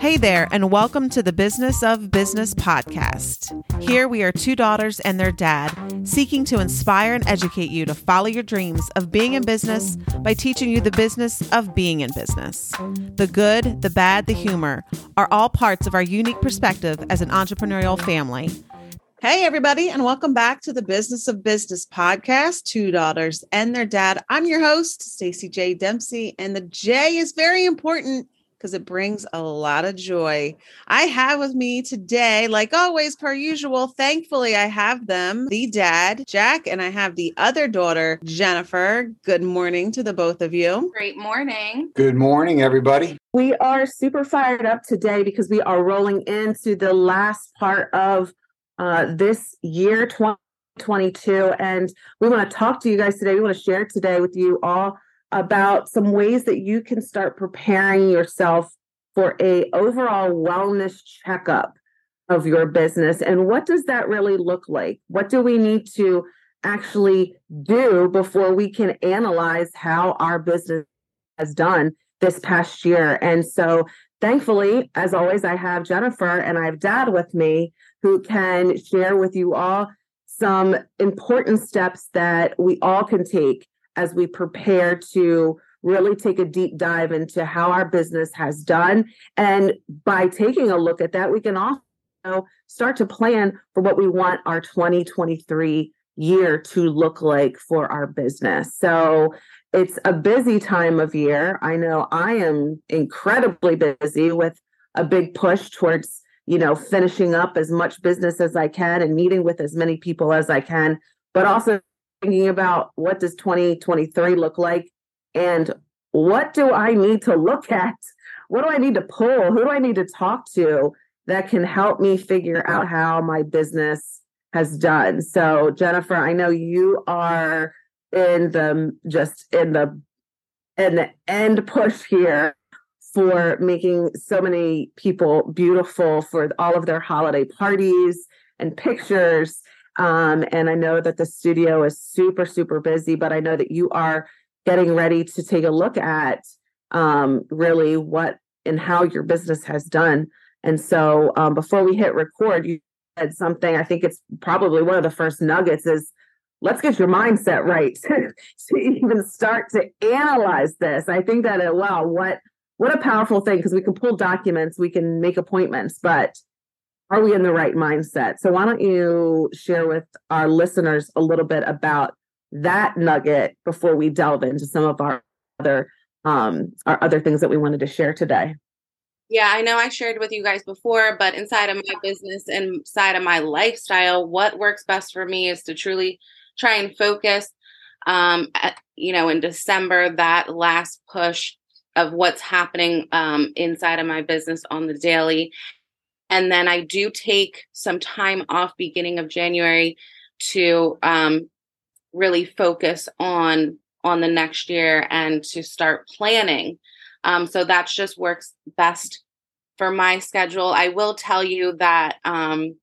Hey there, and welcome to the Business of Business podcast. Here we are two daughters and their dad, seeking to inspire and educate you to follow your dreams of being in business by teaching you the business of being in business. The good, the bad, the humor are all parts of our unique perspective as an entrepreneurial family. Hey, everybody, and welcome back to the Business of Business podcast, Two Daughters and Their Dad. I'm your host, Staci J. Dempsey, and the J is very important because it brings a lot of joy. I have with me today, like always, per usual, thankfully, I have them the dad, Jack, and I have the other daughter, Jennifer. Good morning to the both of you. Great morning. Good morning, everybody. We are super fired up today because we are rolling into the last part of uh, this year, 2022. And we want to talk to you guys today. We want to share today with you all about some ways that you can start preparing yourself for a overall wellness checkup of your business. And what does that really look like? What do we need to actually do before we can analyze how our business has done this past year? And so thankfully as always i have jennifer and i have dad with me who can share with you all some important steps that we all can take as we prepare to really take a deep dive into how our business has done. And by taking a look at that, we can also start to plan for what we want our 2023 year to look like for our business. So it's a busy time of year. I know I am incredibly busy with a big push towards, you know, finishing up as much business as I can and meeting with as many people as I can, but also thinking about what does 2023 look like and what do I need to look at? What do I need to pull? Who do I need to talk to that can help me figure out how my business has done? So, Jennifer, I know you are in the just in the in the end push here for making so many people beautiful for all of their holiday parties and pictures um, and I know that the studio is super, super busy, but I know that you are getting ready to take a look at um, really what and how your business has done. And so um, before we hit record, you said something, I think it's probably one of the first nuggets is let's get your mindset right to even start to analyze this. I think that, uh, wow, what what a powerful thing because we can pull documents, we can make appointments, but are we in the right mindset? So why don't you share with our listeners a little bit about that nugget before we delve into some of our other um our other things that we wanted to share today. Yeah, I know I shared with you guys before, but inside of my business and inside of my lifestyle, what works best for me is to truly try and focus um at, you know in December that last push of what's happening um inside of my business on the daily and then I do take some time off beginning of January to um, really focus on on the next year and to start planning. Um, so that just works best for my schedule. I will tell you that um,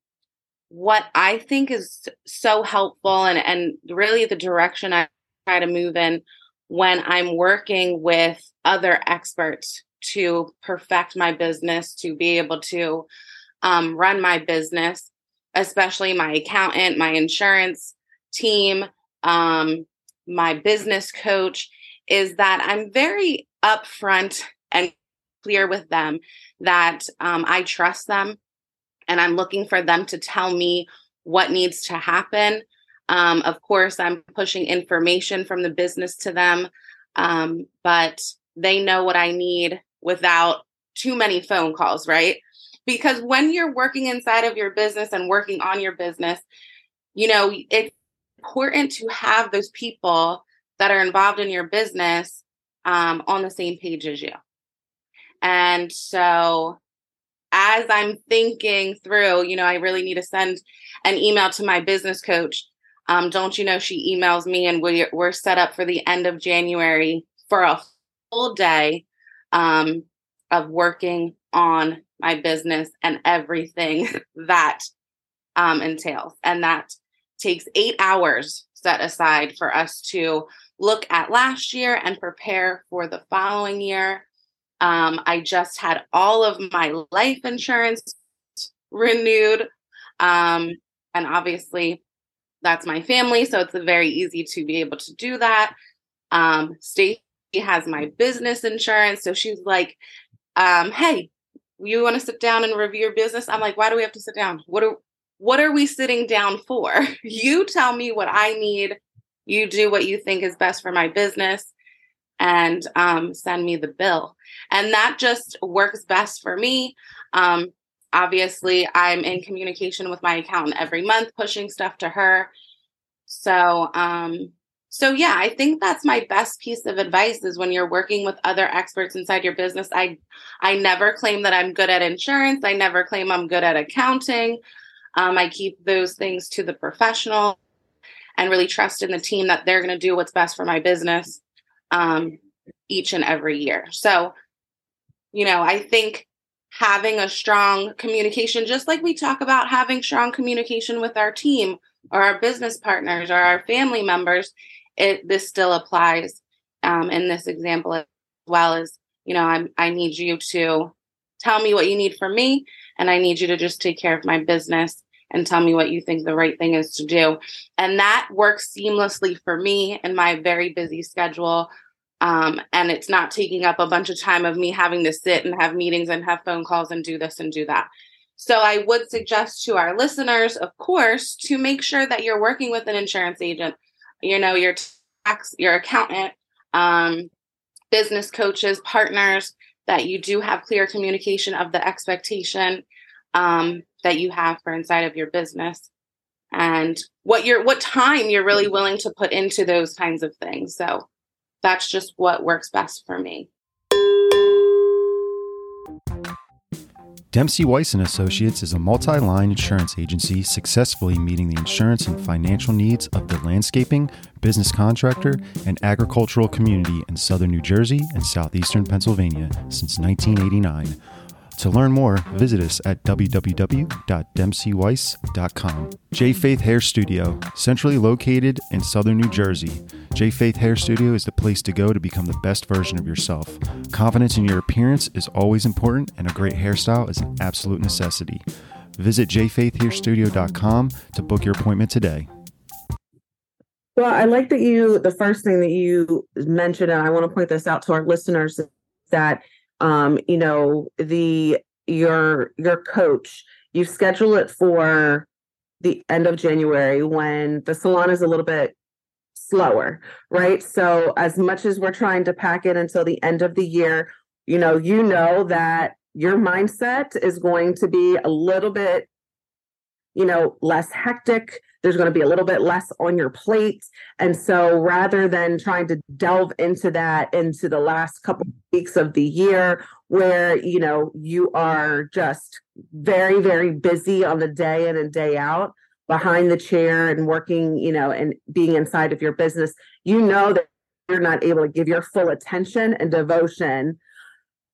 what I think is so helpful and and really the direction I try to move in when I'm working with other experts to perfect my business, to be able to um, run my business, especially my accountant, my insurance team, um, my business coach, is that I'm very upfront and clear with them that um, I trust them and I'm looking for them to tell me what needs to happen. Um, of course, I'm pushing information from the business to them, um, but they know what I need without too many phone calls, right? Because when you're working inside of your business and working on your business, you know, it's important to have those people that are involved in your business um, on the same page as you. And so, as I'm thinking through, you know, I really need to send an email to my business coach. Um, don't you know she emails me and we're, we're set up for the end of January for a full day um, of working on my business and everything that um, entails. And that takes eight hours set aside for us to look at last year and prepare for the following year. Um, I just had all of my life insurance renewed. Um, and obviously, that's my family. So it's very easy to be able to do that. Um, Staci has my business insurance. So she's like, um, hey, you want to sit down and review your business? I'm like, why do we have to sit down? What are what are we sitting down for? you tell me what I need. You do what you think is best for my business and um, send me the bill. And that just works best for me. Um, obviously, I'm in communication with my accountant every month, pushing stuff to her. So, um, so yeah, I think that's my best piece of advice is when you're working with other experts inside your business. I I never claim that I'm good at insurance. I never claim I'm good at accounting. Um, I keep those things to the professional and really trust in the team that they're going to do what's best for my business um, each and every year. So, you know, I think having a strong communication, just like we talk about having strong communication with our team or our business partners or our family members, it this still applies um, in this example as well as you know I'm, I need you to tell me what you need from me, and I need you to just take care of my business and tell me what you think the right thing is to do. And that works seamlessly for me in my very busy schedule. Um, and it's not taking up a bunch of time of me having to sit and have meetings and have phone calls and do this and do that. So I would suggest to our listeners, of course, to make sure that you're working with an insurance agent, you know, your tax, your accountant, um, business coaches, partners, that you do have clear communication of the expectation um, that you have for inside of your business and what you're what time you're really willing to put into those kinds of things. So that's just what works best for me Dempsey Weiss and Associates is a multi-line insurance agency successfully meeting the insurance and financial needs of the landscaping, business contractor, and agricultural community in southern New Jersey and southeastern Pennsylvania since 1989. To learn more, visit us at www.dempseyweiss.com. J Faith Hair Studio, centrally located in southern New Jersey. J Faith Hair Studio is the place to go to become the best version of yourself. Confidence in your appearance is always important, and a great hairstyle is an absolute necessity. Visit jfaithhairstudio.com to book your appointment today. Well, I like that you, the first thing that you mentioned, and I want to point this out to our listeners that um, you know, the your your coach, you schedule it for the end of January when the salon is a little bit slower, right? So as much as we're trying to pack it until the end of the year, you know, you know that your mindset is going to be a little bit you know less hectic there's going to be a little bit less on your plate. And so rather than trying to delve into that into the last couple of weeks of the year where, you know, you are just very, very busy on the day in and day out behind the chair and working, you know, and being inside of your business, you know that you're not able to give your full attention and devotion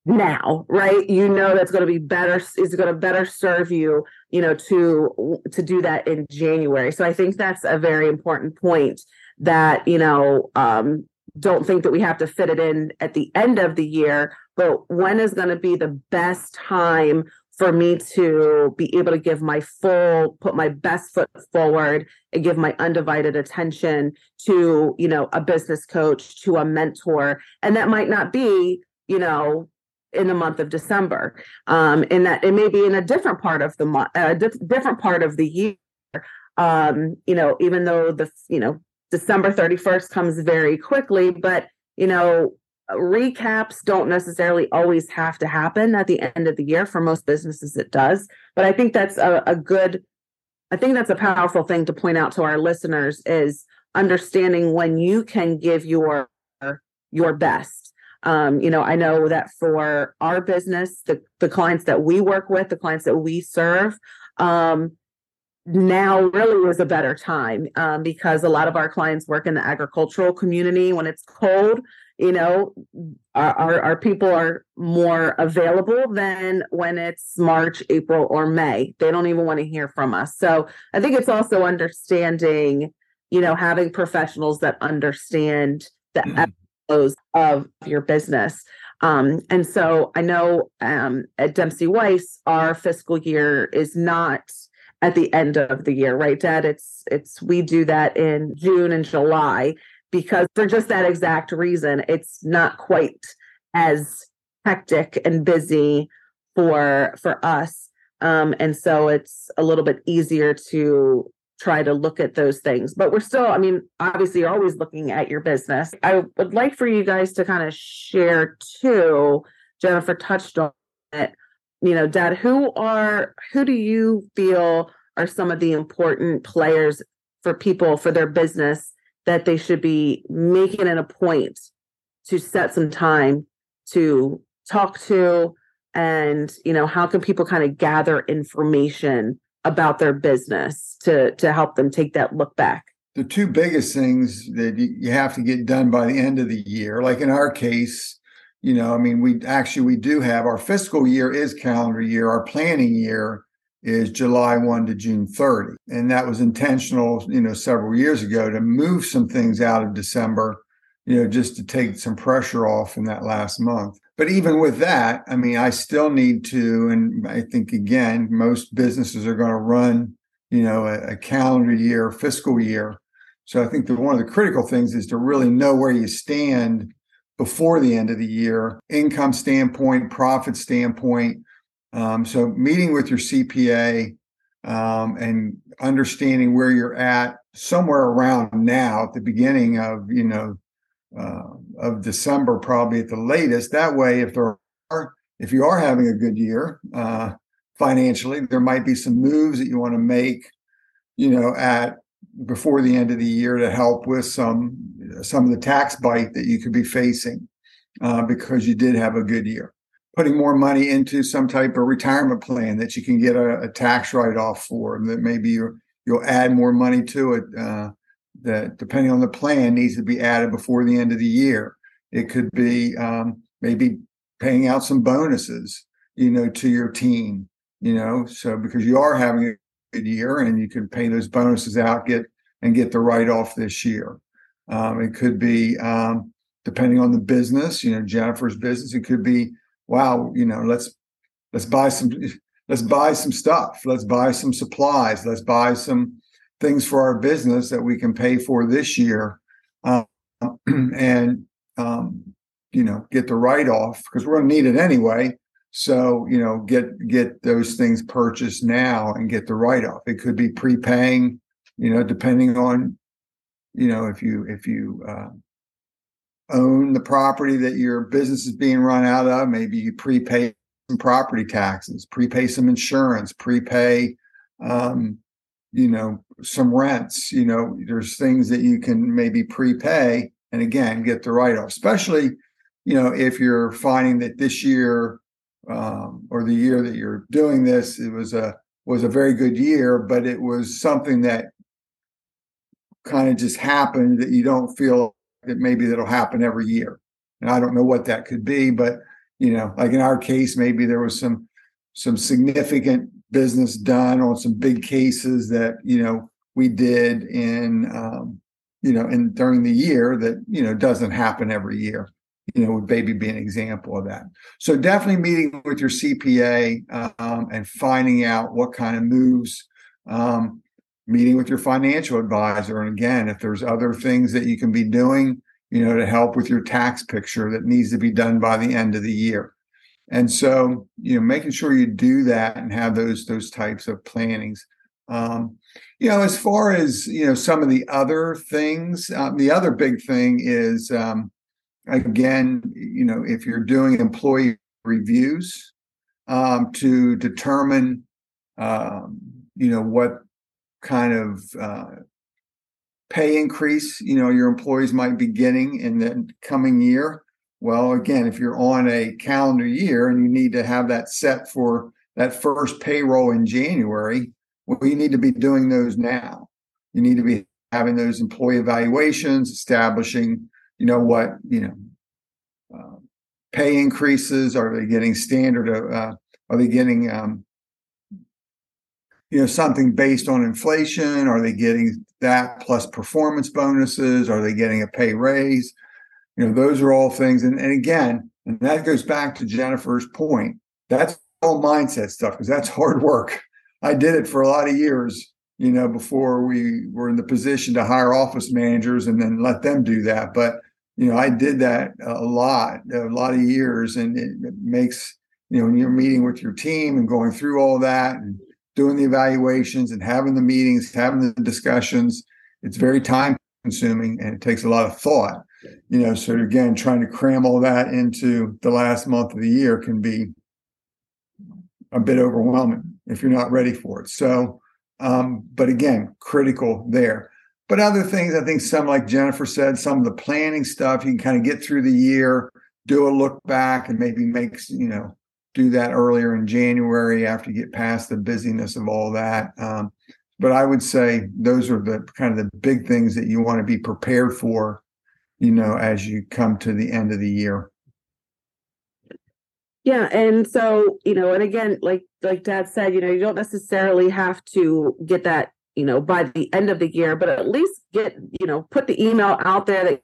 now right? You know that's going to be better is going to better serve you you know to to do that in january. So i think that's a very important point that you know um don't think that we have to fit it in at the end of the year but when is going to be the best time for me to be able to give my full put my best foot forward and give my undivided attention to you know a business coach to a mentor? And that might not be you know in the month of December. Um, and that it may be in a different part of the month, a di- different part of the year. Um, you know, even though the you know December 31st comes very quickly, but you know, recaps don't necessarily always have to happen at the end of the year. For most businesses, it does. But I think that's a, a good, I think that's a powerful thing to point out to our listeners is understanding when you can give your your best um, you know, I know that for our business, the, the clients that we work with, the clients that we serve, um, now really is a better time um, because a lot of our clients work in the agricultural community. When it's cold you know our, our, our, people are more available than when it's march april or may. They don't even want to hear from us. So i think it's also understanding you know having professionals that understand the mm-hmm of your business. Um, and so I know um, at Dempsey Weiss, our fiscal year is not at the end of the year, right, Dad? It's it's we do that in June and July because for just that exact reason, it's not quite as hectic and busy for for us. Um, and so it's a little bit easier to try to look at those things. But we're still, I mean, obviously, you're always looking at your business. I would like for you guys to kind of share too. Jennifer touched on it. You know, Dad, who are who do you feel are some of the important players for people for their business that they should be making it a point to set some time to talk to and you know how can people kind of gather information about their business to to help them take that look back. The two biggest things that you have to get done by the end of the year like in our case you know i mean we actually we do have our fiscal year is calendar year our planning year is july 1 to june 30 and that was intentional you know several years ago to move some things out of december you know just to take some pressure off in that last month but even with that i mean i still need to and i think again most businesses are going to run you know a, a, calendar year fiscal year. So i think that one of the critical things is to really know where you stand before the end of the year income standpoint profit standpoint. Um, so meeting with your cpa um, and understanding where you're at somewhere around now at the beginning of you know uh, of December, probably at the latest. That way, if there are, if you are having a good year uh, financially, there might be some moves that you want to make, you know, at before the end of the year to help with some some of the tax bite that you could be facing uh, because you did have a good year. Putting more money into some type of retirement plan that you can get a, a tax write off for, and that maybe you you'll add more money to it uh, that depending on the plan needs to be added before the end of the year. It could be um, maybe paying out some bonuses, you know, to your team, you know, so because you are having a good year and you can pay those bonuses out, get and get the write off this year. Um, it could be um, depending on the business, you know, Jennifer's business. It could be, wow, you know, let's let's buy some let's buy some stuff. Let's buy some supplies. Let's buy some things for our business that we can pay for this year um, and um, you know get the write off because we're going to need it anyway. So you know get get those things purchased now and get the write off it could be prepaying you know depending on you know if you if you uh, own the property that your business is being run out of maybe you prepay some property taxes prepay some insurance prepay um, you know some rents you know there's things that you can maybe prepay and again get the write-off especially you know if you're finding that this year um, or the year that you're doing this it was a was a very good year but it was something that kind of just happened that you don't feel that maybe that'll happen every year. And i don't know what that could be but you know like in our case maybe there was some some significant business done on some big cases that you know we did in um, you know in during the year that you know doesn't happen every year you know would baby be an example of that. So definitely meeting with your cpa um, and finding out what kind of moves um, meeting with your financial advisor and again if there's other things that you can be doing you know to help with your tax picture that needs to be done by the end of the year and so, you know, making sure you do that and have those those types of plannings. Um, you know, as far as you know, some of the other things, um, the other big thing is um, again, you know, if you're doing employee reviews um, to determine, um, you know, what kind of uh, pay increase you know your employees might be getting in the coming year well, again, if you're on a calendar year and you need to have that set for that first payroll in January, well, you need to be doing those now. You need to be having those employee evaluations, establishing, you know, what, you know, uh, pay increases. Are they getting standard? Uh, are they getting, um, you know, something based on inflation? Are they getting that plus performance bonuses? Are they getting a pay raise? You know those are all things and, and again And that goes back to Jennifer's point. That's all mindset stuff because that's hard work. I did it for a lot of years, you know, before we were in the position to hire office managers and then let them do that. But, you know, I did that a lot, a lot of years. And it makes, you know, when you're meeting with your team and going through all that and doing the evaluations and having the meetings, having the discussions, it's very time consuming and it takes a lot of thought you know so again trying to cram all that into the last month of the year can be a bit overwhelming if you're not ready for it. So um, but again critical there. But other things i think some like jennifer said some of the planning stuff you can kind of get through the year do a look back and maybe make you know do that earlier in january after you get past the busyness of all that um, but i would say those are the kind of the big things that you want to be prepared for you know, as you come to the end of the year. Yeah, and so you know, and again, like like Dad said, you know, you don't necessarily have to get that, you know, by the end of the year, but at least get, you know, put the email out there that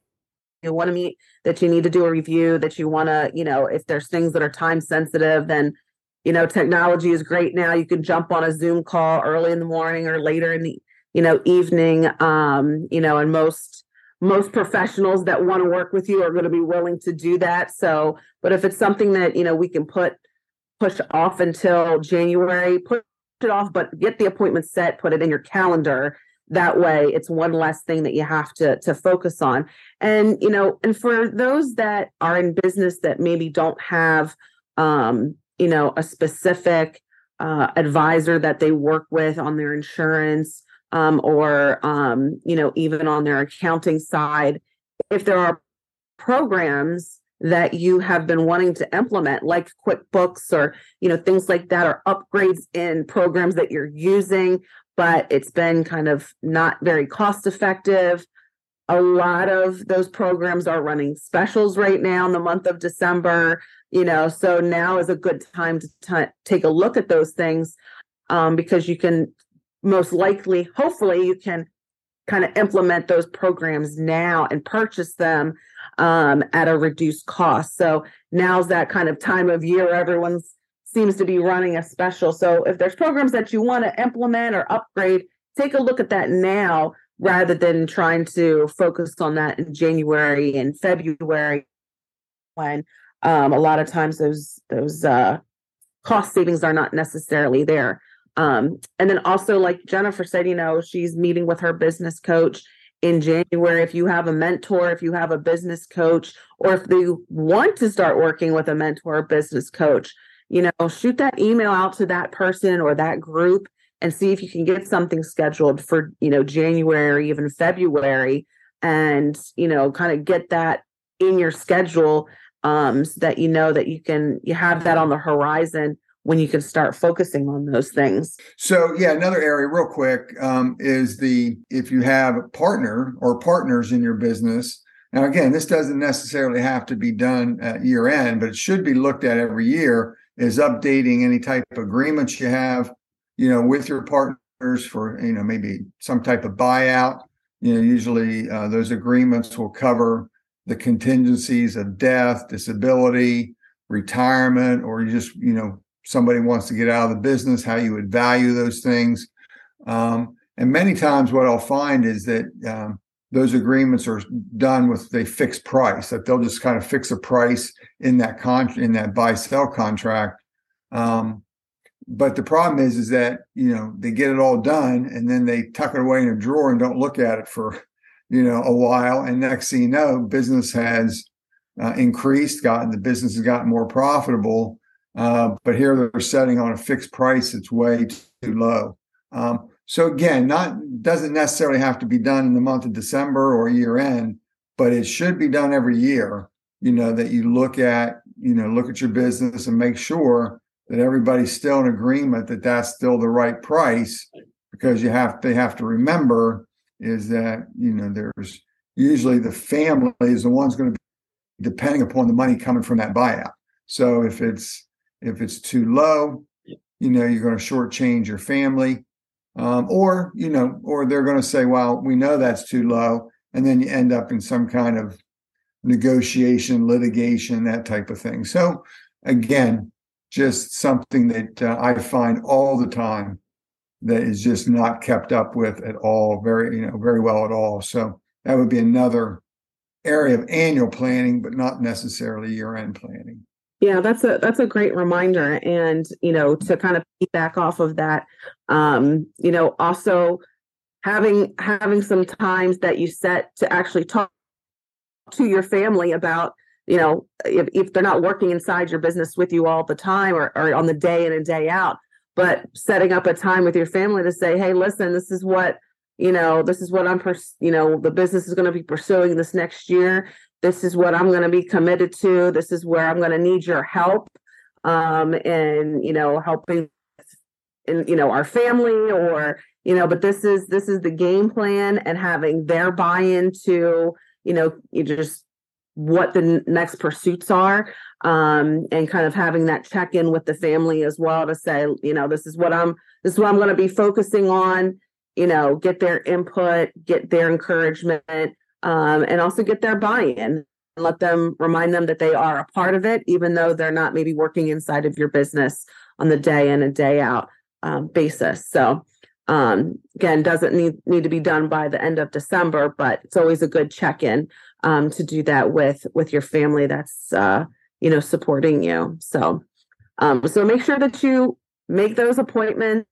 you want to meet, that you need to do a review, that you want to, you know, if there's things that are time sensitive, then you know, technology is great now. You can jump on a Zoom call early in the morning or later in the, you know, evening. Um, you know, and most most professionals that want to work with you are going to be willing to do that. So, but if it's something that, you know, we can put push off until January, put it off, but get the appointment set, put it in your calendar. That way it's one less thing that you have to to focus on. And, you know, and for those that are in business that maybe don't have um, you know, a specific uh, advisor that they work with on their insurance um, or um, you know even on their accounting side if there are programs that you have been wanting to implement like quickbooks or you know things like that or upgrades in programs that you're using but it's been kind of not very cost effective a lot of those programs are running specials right now in the month of december you know so now is a good time to t- take a look at those things um, because you can most likely, hopefully, you can kind of implement those programs now and purchase them um, at a reduced cost. So now's that kind of time of year everyone seems to be running a special. So if there's programs that you want to implement or upgrade, take a look at that now rather than trying to focus on that in January and February when um, a lot of times those those uh, cost savings are not necessarily there. Um, and then also, like Jennifer said, you know, she's meeting with her business coach in January. If you have a mentor, if you have a business coach, or if you want to start working with a mentor or business coach, you know, shoot that email out to that person or that group and see if you can get something scheduled for, you know, January, or even February, and, you know, kind of get that in your schedule um, so that you know that you can you have that on the horizon when you can start focusing on those things. So, yeah, another area, real quick, um, is the if you have a partner or partners in your business. Now, again, this doesn't necessarily have to be done at year end, but it should be looked at every year. Is updating any type of agreements you have, you know, with your partners for you know maybe some type of buyout. You know, usually uh, those agreements will cover the contingencies of death, disability, retirement, or just you know somebody wants to get out of the business, how you would value those things. Um, and many times, what I'll find is that um, those agreements are done with a fixed price. That they'll just kind of fix a price in that con in that buy sell contract. Um, but the problem is, is that you know they get it all done and then they tuck it away in a drawer and don't look at it for you know a while. And next thing you know, business has uh, increased, gotten the business has gotten more profitable, uh, but here they're setting on a fixed price it's way too low. Um, so again, not doesn't necessarily have to be done in the month of December or year end, but it should be done every year. You know that you look at you know look at your business and make sure that everybody's still in agreement that that's still the right price because you have they have to remember is that you know there's usually the family is the one's going to be depending upon the money coming from that buyout. So if it's if it's too low, you know, you're going to shortchange your family. Um, or, you know, or they're going to say, well, we know that's too low. And then you end up in some kind of negotiation, litigation, that type of thing. So again, just something that uh, I find all the time that is just not kept up with at all, very you know very well at all. So that would be another area of annual planning, but not necessarily year end planning. Yeah, that's a that's a great reminder, and you know to kind of back off of that, um, you know, also having having some times that you set to actually talk to your family about you know if, if they're not working inside your business with you all the time or, or on the day in and day out but setting up a time with your family to say hey listen this is what you know this is what i'm pers- you know the business is going to be pursuing this next year this is what i'm going to be committed to. This is where i'm going to need your help um and you know helping in you know our family or you know but this is this is the game plan and having their buy-in to you know you just what the next pursuits are um, and kind of having that check in with the family as well to say you know this is what i'm this is what i'm going to be focusing on you know get their input get their encouragement um, and also get their buy-in. And let them remind them that they are a part of it even though they're not maybe working inside of your business on the day in and day out um, basis. So um, again doesn't need need to be done by the end of december but it's always a good check-in um, to do that with with your family that's uh, you know supporting you. So um, so make sure that you make those appointments.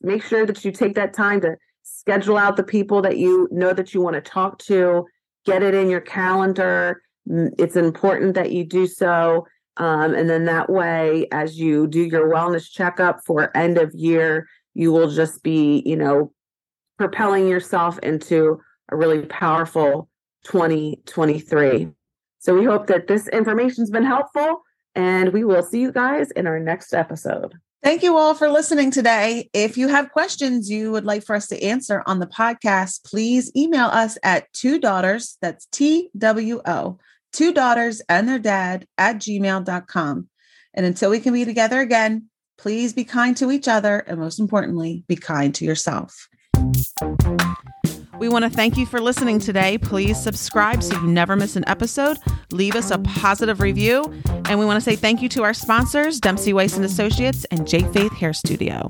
Make sure that you take that time to schedule out the people that you know that you want to talk to get it in your calendar it's important that you do so um, and then that way as you do your wellness checkup for end of year you will just be, you know, propelling yourself into a really powerful 2023. So we hope that this information's been helpful and we will see you guys in our next episode. Thank you all for listening today. If you have questions you would like for us to answer on the podcast, please email us at two daughters, that's T W O, two daughters and their dad at gmail.com. And until we can be together again, Please be kind to each other and most importantly, be kind to yourself. We want to thank you for listening today. Please subscribe so you never miss an episode. Leave us a positive review. And we want to say thank you to our sponsors, Dempsey Weiss and Associates and J Faith Hair Studio.